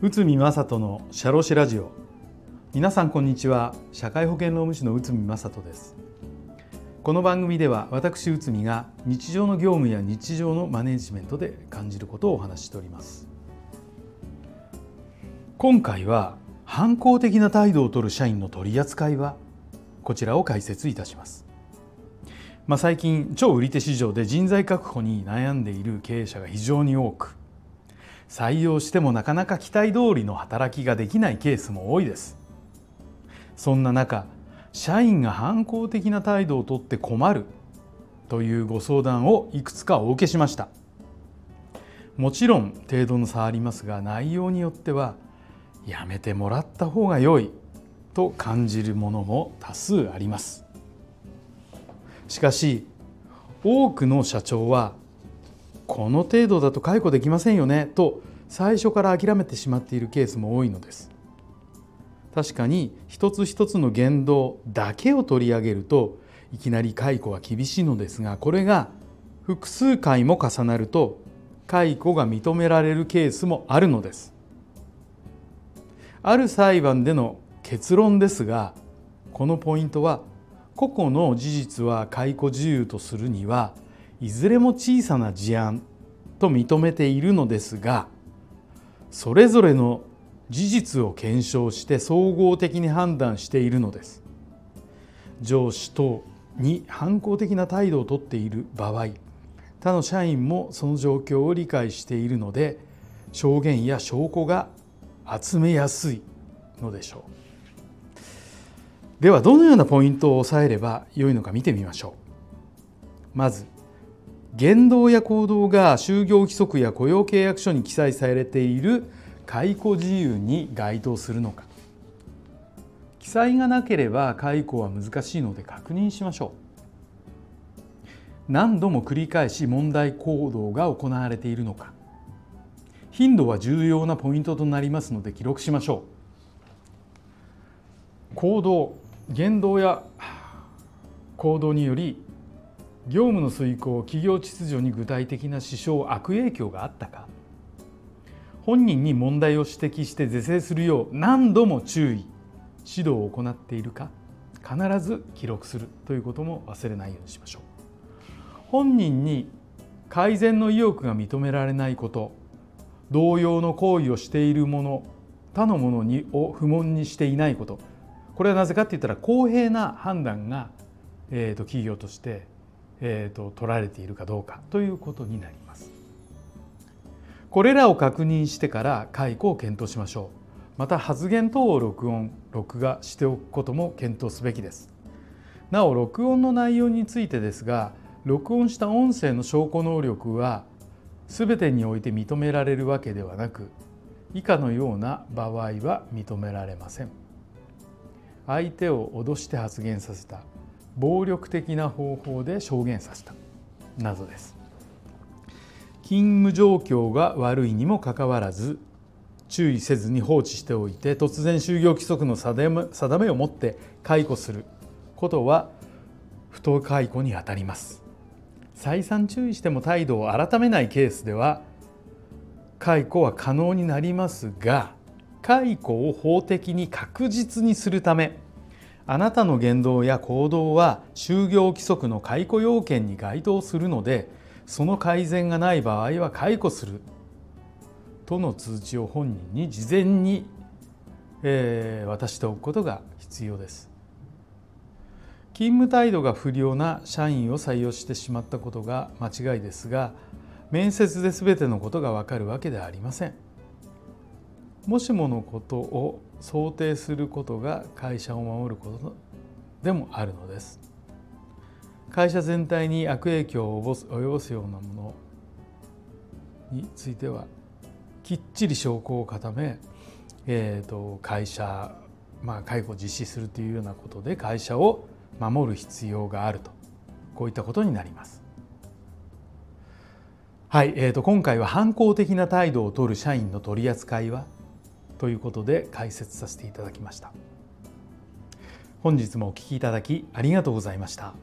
宇見正人のシャロシラジオ。皆さんこんにちは。社会保険労務士の宇見正人です。この番組では私宇見が日常の業務や日常のマネジメントで感じることをお話ししております。今回は反抗的な態度を取る社員の取り扱いはこちらを解説いたします。まあ、最近超売り手市場で人材確保に悩んでいる経営者が非常に多く採用してもなかなか期待通りの働きができないケースも多いです。そんな中社員が反抗的な態度をとって困るというご相談をいくつかお受けしました。もちろん程度の差ありますが内容によってはやめてもらった方が良いと感じるものも多数あります。しかし多くの社長はこの程度だと解雇できませんよねと最初から諦めてしまっているケースも多いのです。確かに一つ一つの言動だけを取り上げるといきなり解雇は厳しいのですがこれが複数回も重なると解雇が認められるケースもあるのです。ある裁判での結論ですがこのポイントは個々の事実は解雇事由とするにはいずれも小さな事案と認めているのですがそれぞれの事実を検証して総合的に判断しているのです。上司等に反抗的な態度をとっている場合他の社員もその状況を理解しているので証言や証拠が集めやすいのでしょう。ではどのようなポイントを押さえれば良いのか見てみましょう。まず言動や行動が就業規則や雇用契約書に記載されている解雇自由に該当するのか。記載がなければ解雇は難しいので確認しましょう。何度も繰り返し問題行動が行われているのか。頻度は重要なポイントとなりますので記録しましょう。行動言動や行動により業務の遂行企業秩序に具体的な支障悪影響があったか。本人に問題を指摘して是正するよう何度も注意指導を行っているか。必ず記録するということも忘れないようにしましょう。本人に改善の意欲が認められないこと。同様の行為をしているもの他のものにを不問にしていないこと。これはなぜかって言ったら公平な判断が、えーと企業としてえーと、取られているかどうかということになります。これらを確認してから解雇を検討しましょう。また発言等を録音録画しておくことも検討すべきです。なお録音の内容についてですが録音した音声の証拠能力は全てにおいて認められるわけではなく以下のような場合は認められません。相手を脅して発言させた。暴力的な方法で証言させた。などです。勤務状況が悪いにもかかわらず注意せずに放置しておいて突然就業規則の定めをもって解雇する。ことは不当解雇にあたります。再三注意しても態度を改めないケースでは解雇は可能になりますが解雇を法的に確実にするためあなたの言動や行動は就業規則の解雇要件に該当するのでその改善がない場合は解雇するとの通知を本人に事前に、えー、渡しておくことが必要です。勤務態度が不良な社員を採用してしまったことが間違いですが面接で全てのことが分かるわけではありません。もしものことを想定することが会社を守ることでもあるのです会社全体に悪影響を及ぼすようなものについてはきっちり証拠を固め、えーと、会社、まあ、解雇を実施するというようなことで会社を守る必要があるとこういったことになります。はい、えーと今回は反抗的な態度を取る社員の取り扱いはということで解説させていただきました。本日もお聴きいただきありがとうございました。